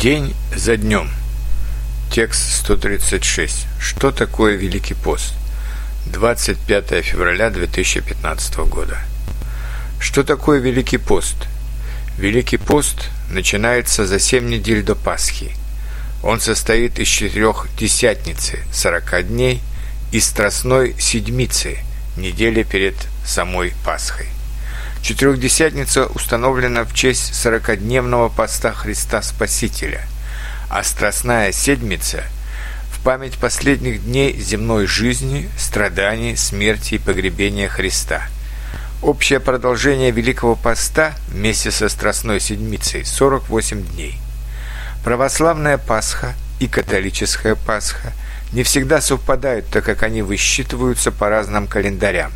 День за днем. Текст 136. Что такое Великий пост? 25 февраля 2015 года. Что такое Великий пост? Великий пост начинается за 7 недель до Пасхи. Он состоит из четырех десятницы, 40 дней, и страстной седмицы, недели перед самой Пасхой. Четырехдесятница установлена в честь сорокадневного поста Христа Спасителя, а Страстная Седмица – в память последних дней земной жизни, страданий, смерти и погребения Христа. Общее продолжение Великого Поста вместе со Страстной Седмицей – 48 дней. Православная Пасха и католическая Пасха не всегда совпадают, так как они высчитываются по разным календарям.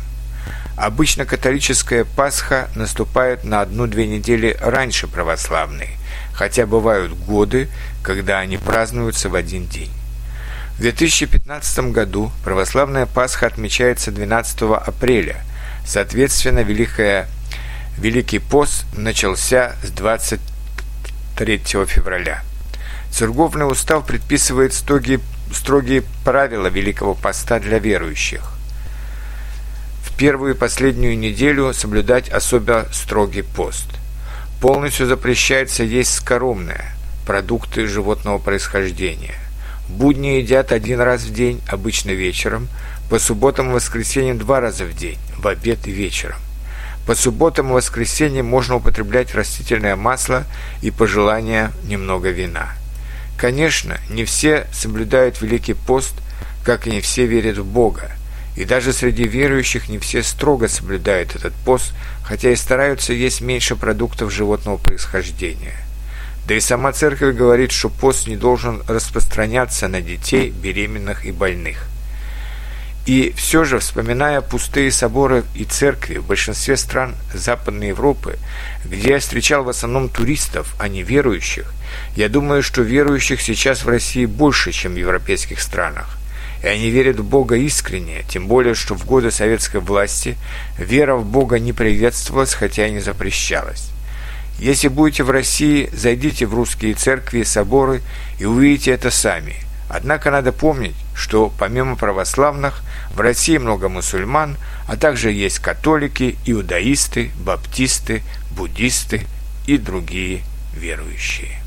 Обычно католическая Пасха наступает на одну-две недели раньше православной, хотя бывают годы, когда они празднуются в один день. В 2015 году православная Пасха отмечается 12 апреля, соответственно, Великая, Великий пост начался с 23 февраля. Церковный устав предписывает строгие, строгие правила Великого поста для верующих первую и последнюю неделю соблюдать особо строгий пост. Полностью запрещается есть скоромное, продукты животного происхождения. Будни едят один раз в день, обычно вечером, по субботам и воскресеньям два раза в день, в обед и вечером. По субботам и воскресеньям можно употреблять растительное масло и, по желанию, немного вина. Конечно, не все соблюдают Великий пост, как и не все верят в Бога – и даже среди верующих не все строго соблюдают этот пост, хотя и стараются есть меньше продуктов животного происхождения. Да и сама церковь говорит, что пост не должен распространяться на детей, беременных и больных. И все же, вспоминая пустые соборы и церкви в большинстве стран Западной Европы, где я встречал в основном туристов, а не верующих, я думаю, что верующих сейчас в России больше, чем в европейских странах и они верят в Бога искренне, тем более, что в годы советской власти вера в Бога не приветствовалась, хотя и не запрещалась. Если будете в России, зайдите в русские церкви и соборы и увидите это сами. Однако надо помнить, что помимо православных в России много мусульман, а также есть католики, иудаисты, баптисты, буддисты и другие верующие.